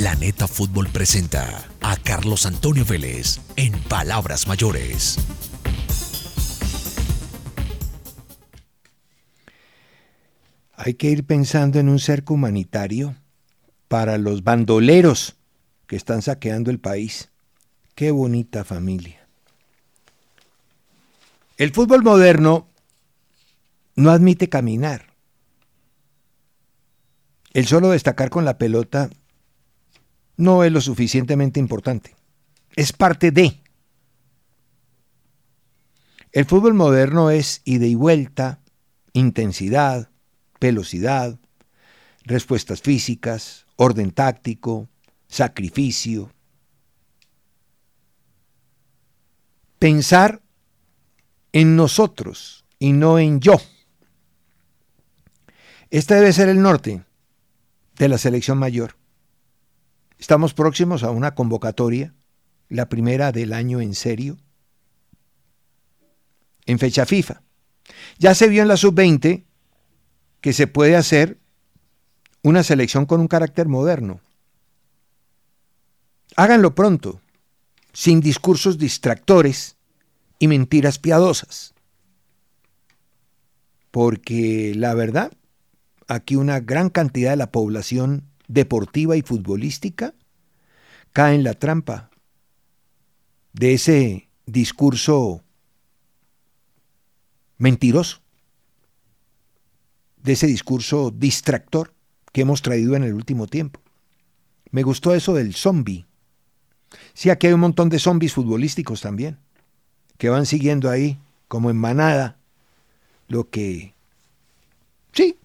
Planeta Fútbol presenta a Carlos Antonio Vélez en Palabras Mayores. Hay que ir pensando en un cerco humanitario para los bandoleros que están saqueando el país. Qué bonita familia. El fútbol moderno no admite caminar. El solo destacar con la pelota no es lo suficientemente importante. Es parte de. El fútbol moderno es ida y vuelta, intensidad, velocidad, respuestas físicas, orden táctico, sacrificio. Pensar en nosotros y no en yo. Este debe ser el norte de la selección mayor. Estamos próximos a una convocatoria, la primera del año en serio, en fecha FIFA. Ya se vio en la sub-20 que se puede hacer una selección con un carácter moderno. Háganlo pronto, sin discursos distractores y mentiras piadosas. Porque la verdad, aquí una gran cantidad de la población deportiva y futbolística cae en la trampa de ese discurso mentiroso, de ese discurso distractor que hemos traído en el último tiempo. Me gustó eso del zombie. Sí, aquí hay un montón de zombies futbolísticos también, que van siguiendo ahí, como en manada, lo que... Sí,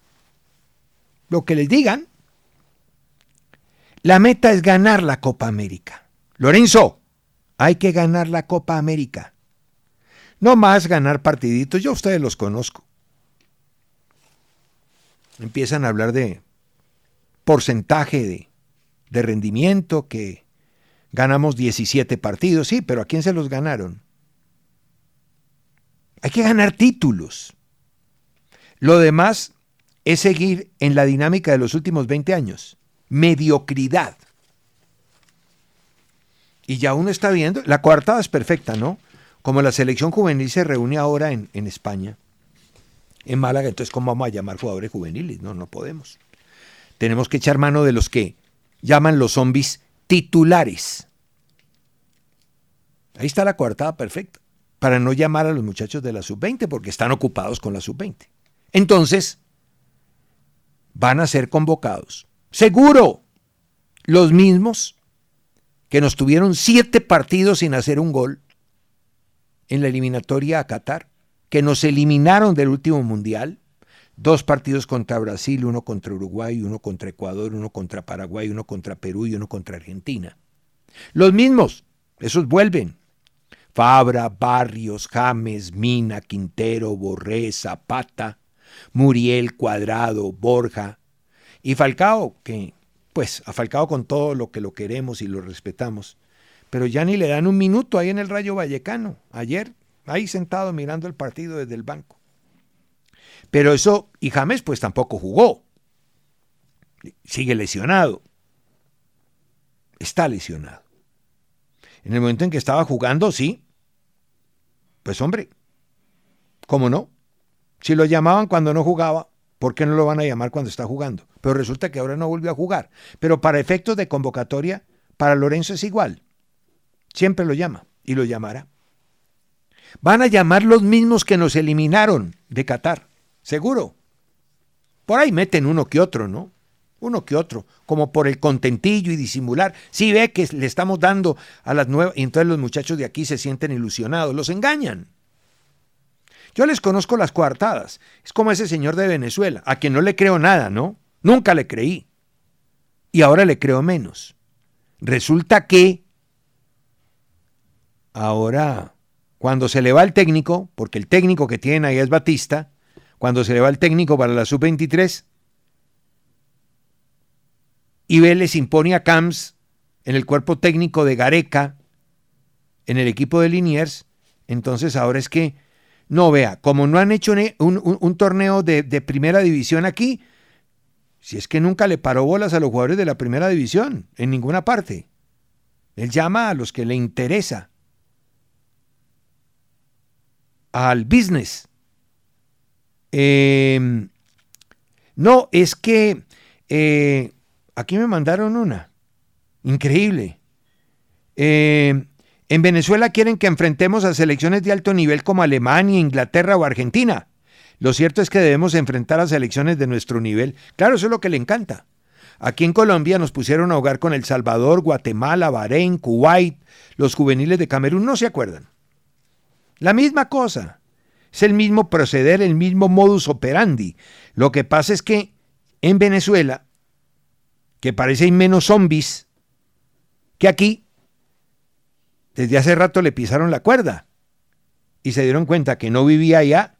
lo que les digan. La meta es ganar la Copa América. Lorenzo, hay que ganar la Copa América. No más ganar partiditos, yo a ustedes los conozco. Empiezan a hablar de porcentaje de, de rendimiento, que ganamos 17 partidos, sí, pero ¿a quién se los ganaron? Hay que ganar títulos. Lo demás es seguir en la dinámica de los últimos 20 años. Mediocridad. Y ya uno está viendo, la coartada es perfecta, ¿no? Como la selección juvenil se reúne ahora en, en España, en Málaga, entonces ¿cómo vamos a llamar jugadores juveniles? No, no podemos. Tenemos que echar mano de los que llaman los zombies titulares. Ahí está la coartada perfecta, para no llamar a los muchachos de la sub-20 porque están ocupados con la sub-20. Entonces, van a ser convocados. Seguro, los mismos que nos tuvieron siete partidos sin hacer un gol en la eliminatoria a Qatar, que nos eliminaron del último mundial, dos partidos contra Brasil, uno contra Uruguay, uno contra Ecuador, uno contra Paraguay, uno contra Perú y uno contra Argentina. Los mismos, esos vuelven. Fabra, Barrios, James, Mina, Quintero, Borré, Zapata, Muriel, Cuadrado, Borja y Falcao, que pues a Falcao con todo lo que lo queremos y lo respetamos, pero ya ni le dan un minuto ahí en el Rayo Vallecano, ayer, ahí sentado mirando el partido desde el banco. Pero eso, y James pues tampoco jugó, sigue lesionado, está lesionado. En el momento en que estaba jugando, sí, pues hombre, ¿cómo no? Si lo llamaban cuando no jugaba, ¿por qué no lo van a llamar cuando está jugando? Pero resulta que ahora no volvió a jugar. Pero para efectos de convocatoria, para Lorenzo es igual. Siempre lo llama y lo llamará. Van a llamar los mismos que nos eliminaron de Qatar, seguro. Por ahí meten uno que otro, ¿no? Uno que otro, como por el contentillo y disimular. Si ve que le estamos dando a las nuevas, y entonces los muchachos de aquí se sienten ilusionados, los engañan. Yo les conozco las coartadas. Es como ese señor de Venezuela, a quien no le creo nada, ¿no? Nunca le creí. Y ahora le creo menos. Resulta que ahora, cuando se le va el técnico, porque el técnico que tienen ahí es Batista, cuando se le va el técnico para la sub-23, y Vélez impone a Camps en el cuerpo técnico de Gareca, en el equipo de Liniers, entonces ahora es que no, vea, como no han hecho un, torneo de, de, primera división aquí, si es que nunca le paró bolas a los jugadores de la primera división, en ninguna parte. Él llama a los que le interesa, al business. Em, no, es que eh, aquí me mandaron una. Increíble. Eh, en Venezuela quieren que enfrentemos a selecciones de alto nivel como Alemania, Inglaterra o Argentina. Lo cierto es que debemos enfrentar a selecciones de nuestro nivel. Claro, eso es lo que le encanta. Aquí en Colombia nos pusieron a hogar con El Salvador, Guatemala, Bahrein, Kuwait, los juveniles de Camerún, no se acuerdan. La misma cosa. Es el mismo proceder, el mismo modus operandi. Lo que pasa es que en Venezuela, que parece menos zombies que aquí, desde hace rato le pisaron la cuerda y se dieron cuenta que no vivía allá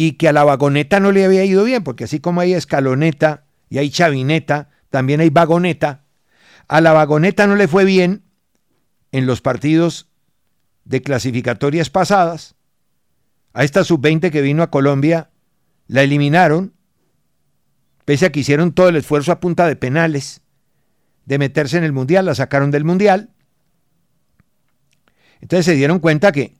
y que a la vagoneta no le había ido bien, porque así como hay escaloneta y hay chavineta, también hay vagoneta. A la vagoneta no le fue bien en los partidos de clasificatorias pasadas. A esta sub-20 que vino a Colombia la eliminaron, pese a que hicieron todo el esfuerzo a punta de penales de meterse en el Mundial, la sacaron del Mundial. Entonces se dieron cuenta que,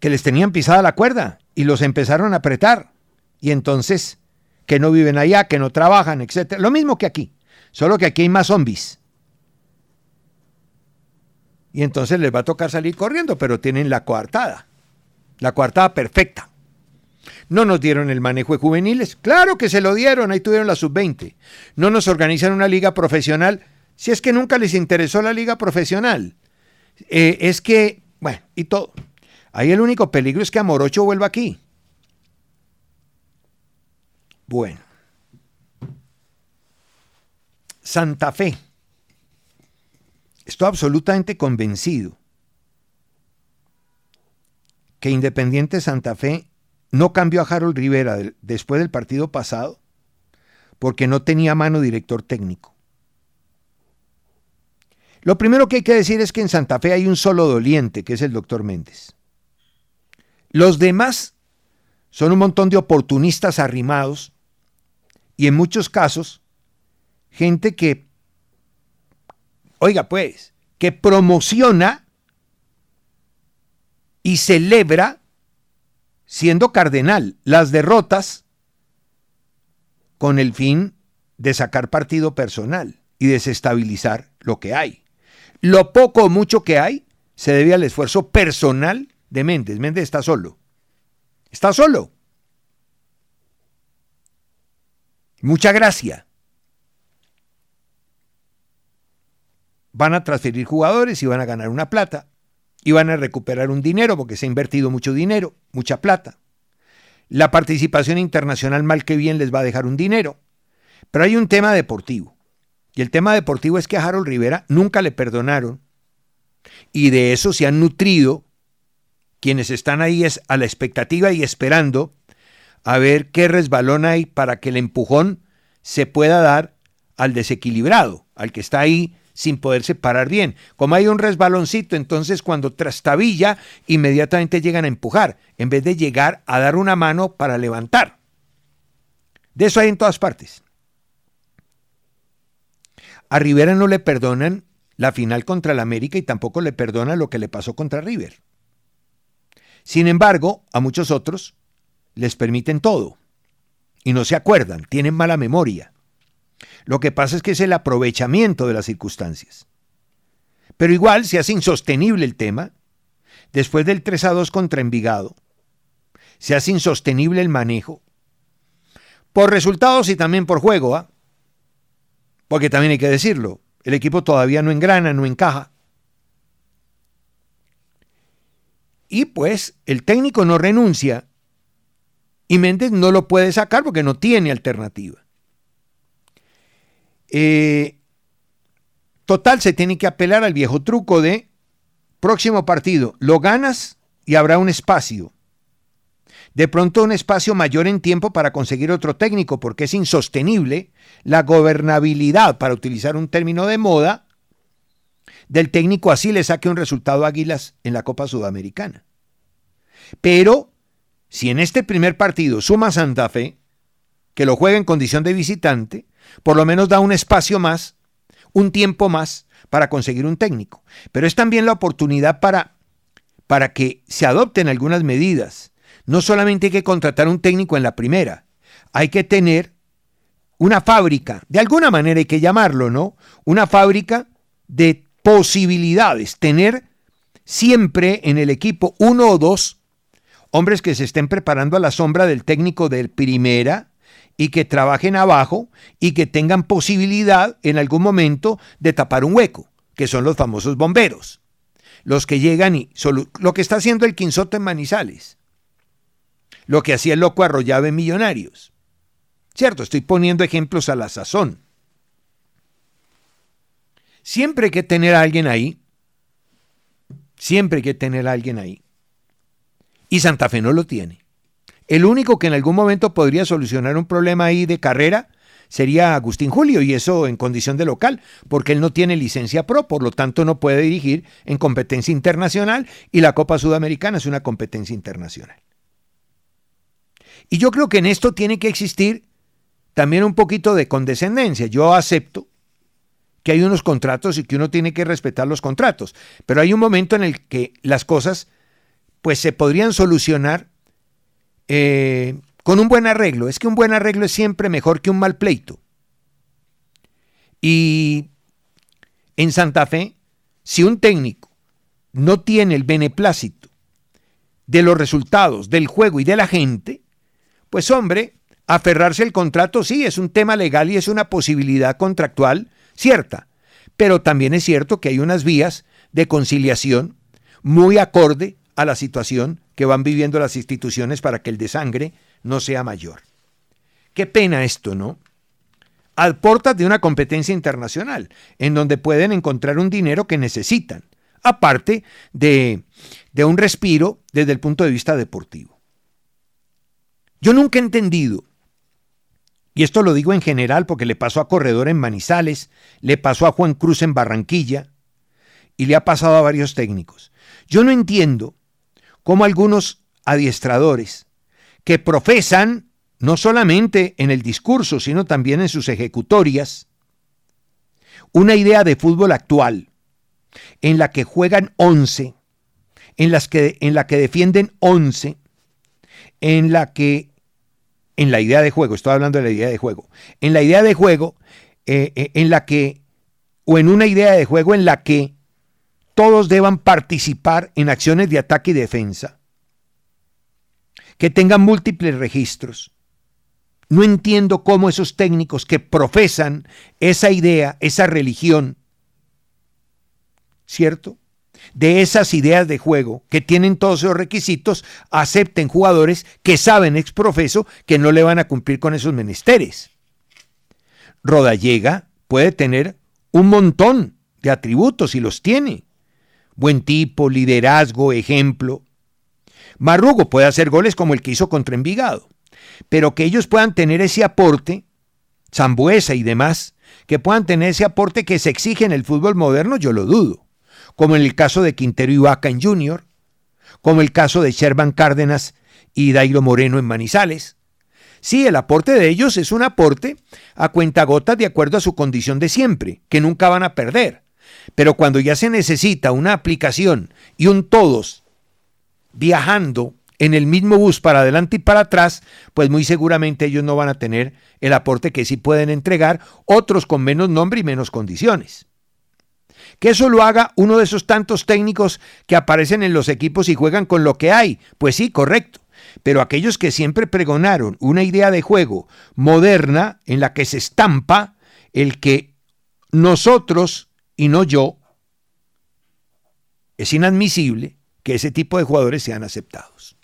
que les tenían pisada la cuerda y los empezaron a apretar. Y entonces, que no viven allá, que no trabajan, etc. Lo mismo que aquí, solo que aquí hay más zombies. Y entonces les va a tocar salir corriendo, pero tienen la coartada, la coartada perfecta. No nos dieron el manejo de juveniles. Claro que se lo dieron, ahí tuvieron la sub-20. No nos organizan una liga profesional, si es que nunca les interesó la liga profesional. Eh, es que, bueno, y todo. Ahí el único peligro es que Amorocho vuelva aquí. Bueno. Santa Fe. Estoy absolutamente convencido que Independiente Santa Fe no cambió a Harold Rivera después del partido pasado porque no tenía mano director técnico. Lo primero que hay que decir es que en Santa Fe hay un solo doliente, que es el doctor Méndez. Los demás son un montón de oportunistas arrimados y en muchos casos gente que, oiga pues, que promociona y celebra, siendo cardenal, las derrotas con el fin de sacar partido personal y desestabilizar lo que hay. Lo poco o mucho que hay se debe al esfuerzo personal de Méndez. Méndez está solo. Está solo. Mucha gracia. Van a transferir jugadores y van a ganar una plata. Y van a recuperar un dinero porque se ha invertido mucho dinero, mucha plata. La participación internacional mal que bien les va a dejar un dinero. Pero hay un tema deportivo. Y el tema deportivo es que a Harold Rivera nunca le perdonaron y de eso se han nutrido quienes están ahí es a la expectativa y esperando a ver qué resbalón hay para que el empujón se pueda dar al desequilibrado, al que está ahí sin poderse parar bien. Como hay un resbaloncito, entonces cuando trastabilla, inmediatamente llegan a empujar, en vez de llegar a dar una mano para levantar. De eso hay en todas partes. A Rivera no le perdonan la final contra el América y tampoco le perdonan lo que le pasó contra River. Sin embargo, a muchos otros les permiten todo y no se acuerdan, tienen mala memoria. Lo que pasa es que es el aprovechamiento de las circunstancias. Pero igual se hace insostenible el tema. Después del 3 a 2 contra Envigado, se hace insostenible el manejo. Por resultados y también por juego, ¿ah? porque también hay que decirlo, el equipo todavía no engrana, no encaja. Y pues el técnico no renuncia y Méndez no lo puede sacar porque no tiene alternativa. Eh, total, se tiene que apelar al viejo truco de próximo partido, lo ganas y habrá un espacio. De pronto un espacio mayor en tiempo para conseguir otro técnico, porque es insostenible la gobernabilidad, para utilizar un término de moda, del técnico así le saque un resultado a Águilas en la Copa Sudamericana. Pero si en este primer partido suma Santa Fe, que lo juega en condición de visitante, por lo menos da un espacio más, un tiempo más para conseguir un técnico. Pero es también la oportunidad para, para que se adopten algunas medidas. No solamente hay que contratar un técnico en la primera, hay que tener una fábrica, de alguna manera hay que llamarlo, ¿no? Una fábrica de posibilidades, tener siempre en el equipo uno o dos hombres que se estén preparando a la sombra del técnico de primera y que trabajen abajo y que tengan posibilidad en algún momento de tapar un hueco, que son los famosos bomberos. Los que llegan y lo que está haciendo el Quinsote en Manizales, lo que hacía el loco arrollado en Millonarios. Cierto, estoy poniendo ejemplos a la sazón. Siempre hay que tener a alguien ahí, siempre hay que tener a alguien ahí. Y Santa Fe no lo tiene. El único que en algún momento podría solucionar un problema ahí de carrera sería Agustín Julio, y eso en condición de local, porque él no tiene licencia pro, por lo tanto no puede dirigir en competencia internacional y la Copa Sudamericana es una competencia internacional. Y yo creo que en esto tiene que existir también un poquito de condescendencia. Yo acepto que hay unos contratos y que uno tiene que respetar los contratos, pero hay un momento en el que las cosas pues se podrían solucionar eh, con un buen arreglo. Es que un buen arreglo es siempre mejor que un mal pleito. Y en Santa Fe, si un técnico no tiene el beneplácito de los resultados del juego y de la gente, pues hombre, aferrarse al contrato sí es un tema legal y es una posibilidad contractual cierta, pero también es cierto que hay unas vías de conciliación muy acorde a la situación que van viviendo las instituciones para que el desangre no sea mayor. Qué pena esto, ¿no? A puertas de una competencia internacional, en donde pueden encontrar un dinero que necesitan, aparte de, de un respiro desde el punto de vista deportivo. Yo nunca he entendido, y esto lo digo en general porque le pasó a Corredor en Manizales, le pasó a Juan Cruz en Barranquilla, y le ha pasado a varios técnicos. Yo no entiendo como algunos adiestradores que profesan, no solamente en el discurso, sino también en sus ejecutorias, una idea de fútbol actual en la que juegan 11, en, las que, en la que defienden 11, en la que, en la idea de juego, estoy hablando de la idea de juego, en la idea de juego, eh, eh, en la que, o en una idea de juego en la que todos deban participar en acciones de ataque y defensa, que tengan múltiples registros. No entiendo cómo esos técnicos que profesan esa idea, esa religión, ¿cierto? De esas ideas de juego que tienen todos esos requisitos, acepten jugadores que saben ex profeso que no le van a cumplir con esos menesteres. Rodallega puede tener un montón de atributos y los tiene buen tipo, liderazgo, ejemplo. Marrugo puede hacer goles como el que hizo contra Envigado, pero que ellos puedan tener ese aporte, Zambuesa y demás, que puedan tener ese aporte que se exige en el fútbol moderno, yo lo dudo, como en el caso de Quintero y Vaca en Junior, como el caso de Sherman Cárdenas y Dairo Moreno en Manizales. Sí, el aporte de ellos es un aporte a cuentagotas de acuerdo a su condición de siempre, que nunca van a perder. Pero cuando ya se necesita una aplicación y un todos viajando en el mismo bus para adelante y para atrás, pues muy seguramente ellos no van a tener el aporte que sí pueden entregar, otros con menos nombre y menos condiciones. Que eso lo haga uno de esos tantos técnicos que aparecen en los equipos y juegan con lo que hay, pues sí, correcto. Pero aquellos que siempre pregonaron una idea de juego moderna en la que se estampa el que nosotros y no yo, es inadmisible que ese tipo de jugadores sean aceptados.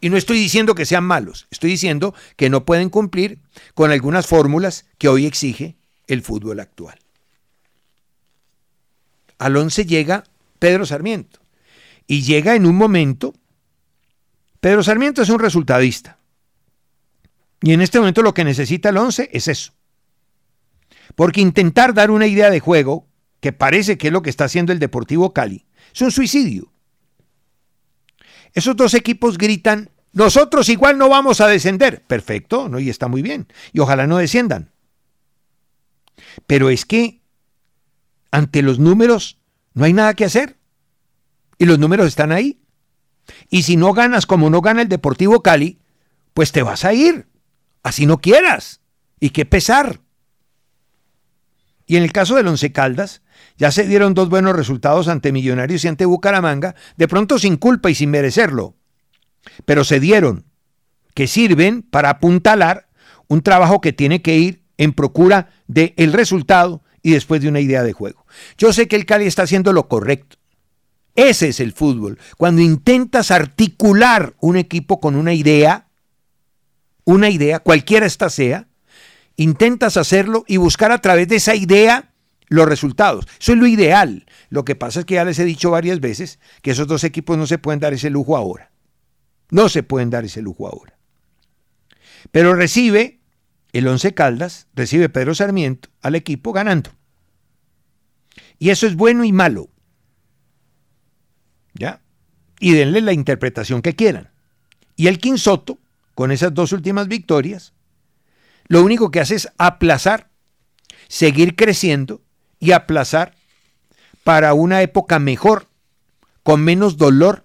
Y no estoy diciendo que sean malos, estoy diciendo que no pueden cumplir con algunas fórmulas que hoy exige el fútbol actual. Al 11 llega Pedro Sarmiento y llega en un momento, Pedro Sarmiento es un resultadista. Y en este momento lo que necesita el 11 es eso. Porque intentar dar una idea de juego, que parece que es lo que está haciendo el Deportivo Cali, es un suicidio. Esos dos equipos gritan, nosotros igual no vamos a descender. Perfecto, ¿no? Y está muy bien. Y ojalá no desciendan. Pero es que ante los números no hay nada que hacer. Y los números están ahí. Y si no ganas como no gana el Deportivo Cali, pues te vas a ir. Así no quieras. Y qué pesar. Y en el caso del Once Caldas, ya se dieron dos buenos resultados ante Millonarios y ante Bucaramanga, de pronto sin culpa y sin merecerlo. Pero se dieron, que sirven para apuntalar un trabajo que tiene que ir en procura del el resultado y después de una idea de juego. Yo sé que el Cali está haciendo lo correcto. Ese es el fútbol. Cuando intentas articular un equipo con una idea, una idea, cualquiera esta sea, intentas hacerlo y buscar a través de esa idea los resultados. Eso es lo ideal. Lo que pasa es que ya les he dicho varias veces que esos dos equipos no se pueden dar ese lujo ahora. No se pueden dar ese lujo ahora. Pero recibe el Once Caldas, recibe Pedro Sarmiento al equipo ganando. Y eso es bueno y malo. ¿Ya? Y denle la interpretación que quieran. Y el Quinsoto, con esas dos últimas victorias, lo único que hace es aplazar, seguir creciendo y aplazar para una época mejor, con menos dolor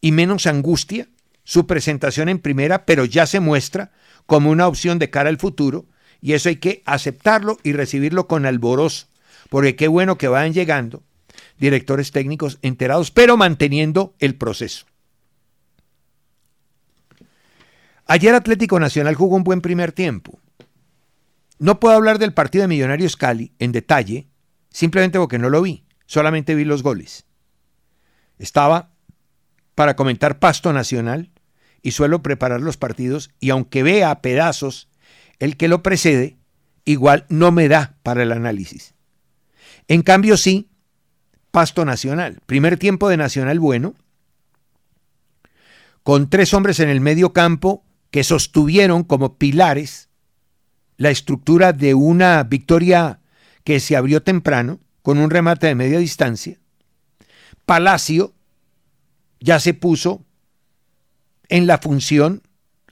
y menos angustia, su presentación en primera, pero ya se muestra como una opción de cara al futuro y eso hay que aceptarlo y recibirlo con alborozo, porque qué bueno que vayan llegando directores técnicos enterados, pero manteniendo el proceso. Ayer Atlético Nacional jugó un buen primer tiempo. No puedo hablar del partido de Millonarios Cali en detalle, simplemente porque no lo vi, solamente vi los goles. Estaba para comentar Pasto Nacional y suelo preparar los partidos y aunque vea a pedazos el que lo precede, igual no me da para el análisis. En cambio sí, Pasto Nacional, primer tiempo de Nacional bueno, con tres hombres en el medio campo que sostuvieron como pilares la estructura de una victoria que se abrió temprano, con un remate de media distancia. Palacio ya se puso en la función,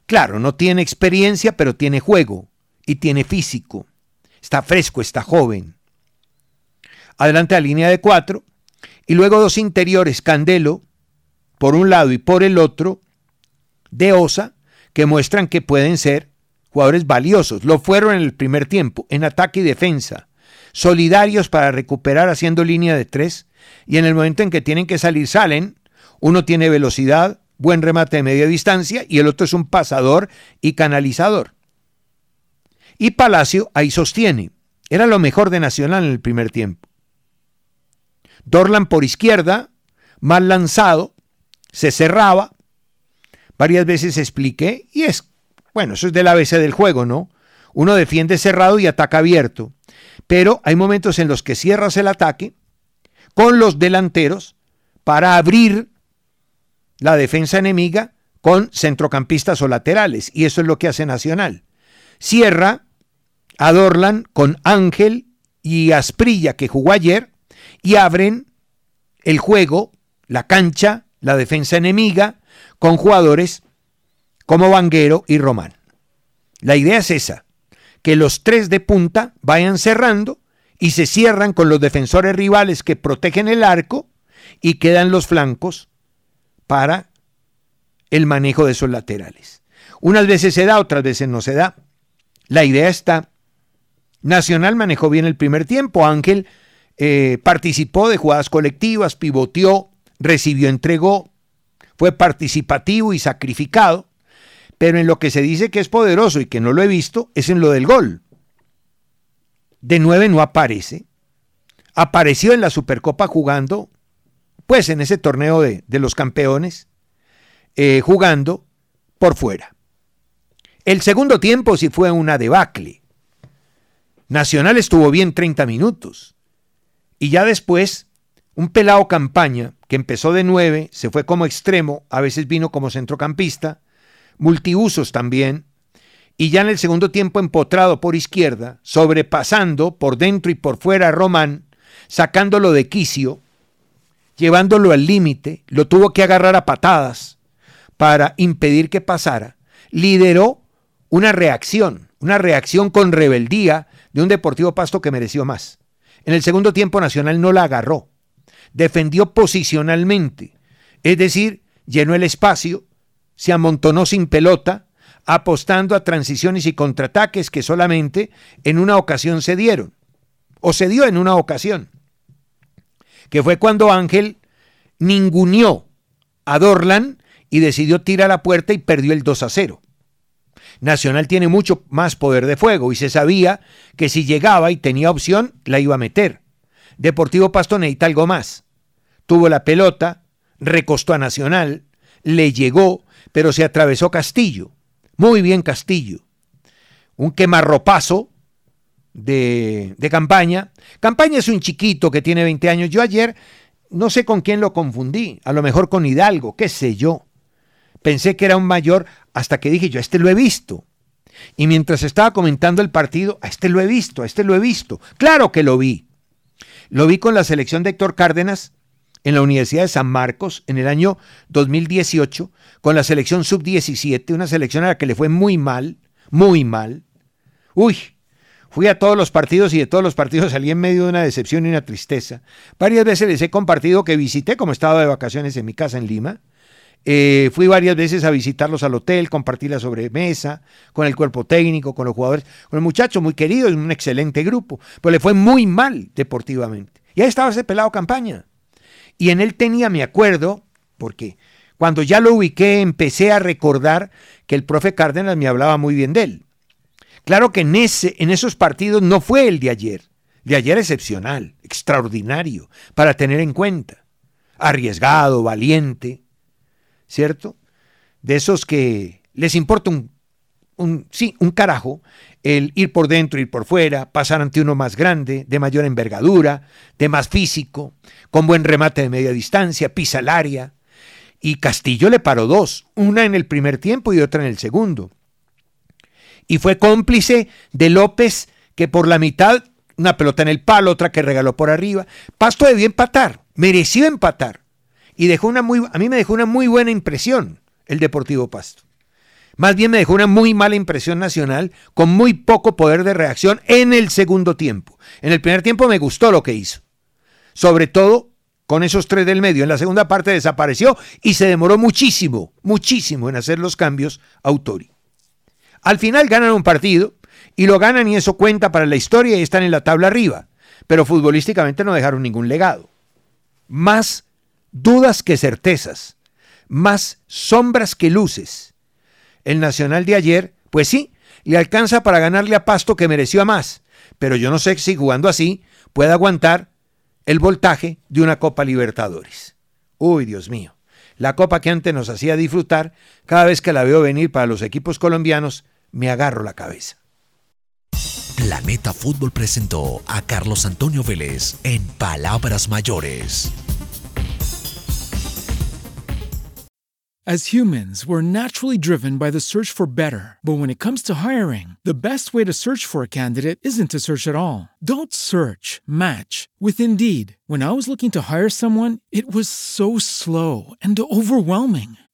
claro, no tiene experiencia, pero tiene juego y tiene físico. Está fresco, está joven. Adelante a línea de cuatro. Y luego dos interiores, Candelo, por un lado y por el otro, de Osa, que muestran que pueden ser jugadores valiosos. Lo fueron en el primer tiempo, en ataque y defensa. Solidarios para recuperar haciendo línea de tres. Y en el momento en que tienen que salir, salen. Uno tiene velocidad, buen remate de media distancia y el otro es un pasador y canalizador. Y Palacio ahí sostiene. Era lo mejor de Nacional en el primer tiempo. Dorlan por izquierda, mal lanzado, se cerraba. Varias veces expliqué y es bueno, eso es del ABC del juego, ¿no? Uno defiende cerrado y ataca abierto. Pero hay momentos en los que cierras el ataque con los delanteros para abrir la defensa enemiga con centrocampistas o laterales. Y eso es lo que hace Nacional. Cierra a Dorlan con Ángel y Asprilla que jugó ayer y abren el juego, la cancha, la defensa enemiga con jugadores como Vanguero y Román. La idea es esa, que los tres de punta vayan cerrando y se cierran con los defensores rivales que protegen el arco y quedan los flancos para el manejo de esos laterales. Unas veces se da, otras veces no se da. La idea está. Nacional manejó bien el primer tiempo. Ángel eh, participó de jugadas colectivas, pivoteó, recibió, entregó, fue participativo y sacrificado. Pero en lo que se dice que es poderoso y que no lo he visto es en lo del gol. De nueve no aparece. Apareció en la Supercopa jugando, pues en ese torneo de, los campeones, eh, jugando por fuera. El segundo tiempo sí fue una debacle. Nacional estuvo bien 30 minutos. Y ya después, un pelado campaña que empezó de 9, se fue como extremo, a veces vino como centrocampista, multiusos también, y ya en el segundo tiempo empotrado por izquierda, sobrepasando por dentro y por fuera a Román, sacándolo de quicio, llevándolo al límite, lo tuvo que agarrar a patadas para impedir que pasara, lideró una reacción, una reacción con rebeldía de un Deportivo Pasto que mereció más. En el segundo tiempo Nacional no la agarró, defendió posicionalmente, es decir, llenó el espacio, se amontonó sin pelota, apostando a transiciones y contraataques que solamente en una ocasión se dieron, o se dio en una ocasión, que fue cuando Ángel ninguneó a Dorlan y decidió tirar a la puerta y perdió el 2 a 0. Nacional tiene mucho más poder de fuego y se sabía que si llegaba y tenía opción, la iba a meter. Deportivo Pasto necesita algo más. Tuvo la pelota, recostó a Nacional, le llegó, pero se atravesó Castillo. Muy bien Castillo. Un quemarropazo de, campaña. Campaña es un chiquito que tiene 20 años. Yo ayer no sé con quién lo confundí, a lo mejor con Hidalgo, qué sé yo. Pensé que era un mayor hasta que dije yo, a este lo he visto. Y mientras estaba comentando el partido, a este lo he visto, a este lo he visto. Claro que lo vi. Lo vi con la selección de Héctor Cárdenas en la Universidad de San Marcos en el año 2018, con la selección sub-17, una selección a la que le fue muy mal, muy mal. Uy, fui a todos los partidos y de todos los partidos salí en medio de una decepción y una tristeza. Varias veces les he compartido que visité como estaba de vacaciones en mi casa en Lima eh, fui varias veces a visitarlos al hotel, compartir la sobremesa con el cuerpo técnico, con los jugadores, con el muchacho muy querido, un excelente grupo, pero le fue muy mal deportivamente. Y ahí estaba ese pelado campaña. Y en él tenía, me acuerdo, porque cuando ya lo ubiqué empecé a recordar que el profe Cárdenas me hablaba muy bien de él. Claro que en, ese, en esos partidos no fue el de ayer. De ayer excepcional, extraordinario, para tener en cuenta. Arriesgado, valiente, ¿cierto? De esos que les importa un, un, sí, un carajo el ir por dentro, ir por fuera, pasar ante uno más grande, de mayor envergadura, de más físico, con buen remate de media distancia, pisa el área. Y Castillo le paró dos, una en el primer tiempo y otra en el segundo. Y fue cómplice de López, que por la mitad, una pelota en el palo, otra que regaló por arriba. Pasto debió empatar, mereció empatar y dejó una muy, a mí me dejó una muy buena impresión el Deportivo Pasto. Más bien me dejó una muy mala impresión nacional con muy poco poder de reacción en el segundo tiempo. En el primer tiempo me gustó lo que hizo. Sobre todo con esos tres del medio. En la segunda parte desapareció y se demoró muchísimo, muchísimo en hacer los cambios Autori. Al final ganan un partido y lo ganan y eso cuenta para la historia y están en la tabla arriba. Pero futbolísticamente no dejaron ningún legado. Más dudas que certezas, más sombras que luces. El Nacional de ayer, pues sí, le alcanza para ganarle a Pasto que mereció a más, pero yo no sé si jugando así puede aguantar el voltaje de una Copa Libertadores. Uy, Dios mío, la copa que antes nos hacía disfrutar, cada vez que la veo venir para los equipos colombianos, me agarro la cabeza. Planeta Fútbol presentó a Carlos Antonio Vélez en Palabras Mayores. As humans, we're naturally driven by the search for better. But when it comes to hiring, the best way to search for a candidate isn't to search at all. Don't search, match with Indeed. When I was looking to hire someone, it was so slow and overwhelming.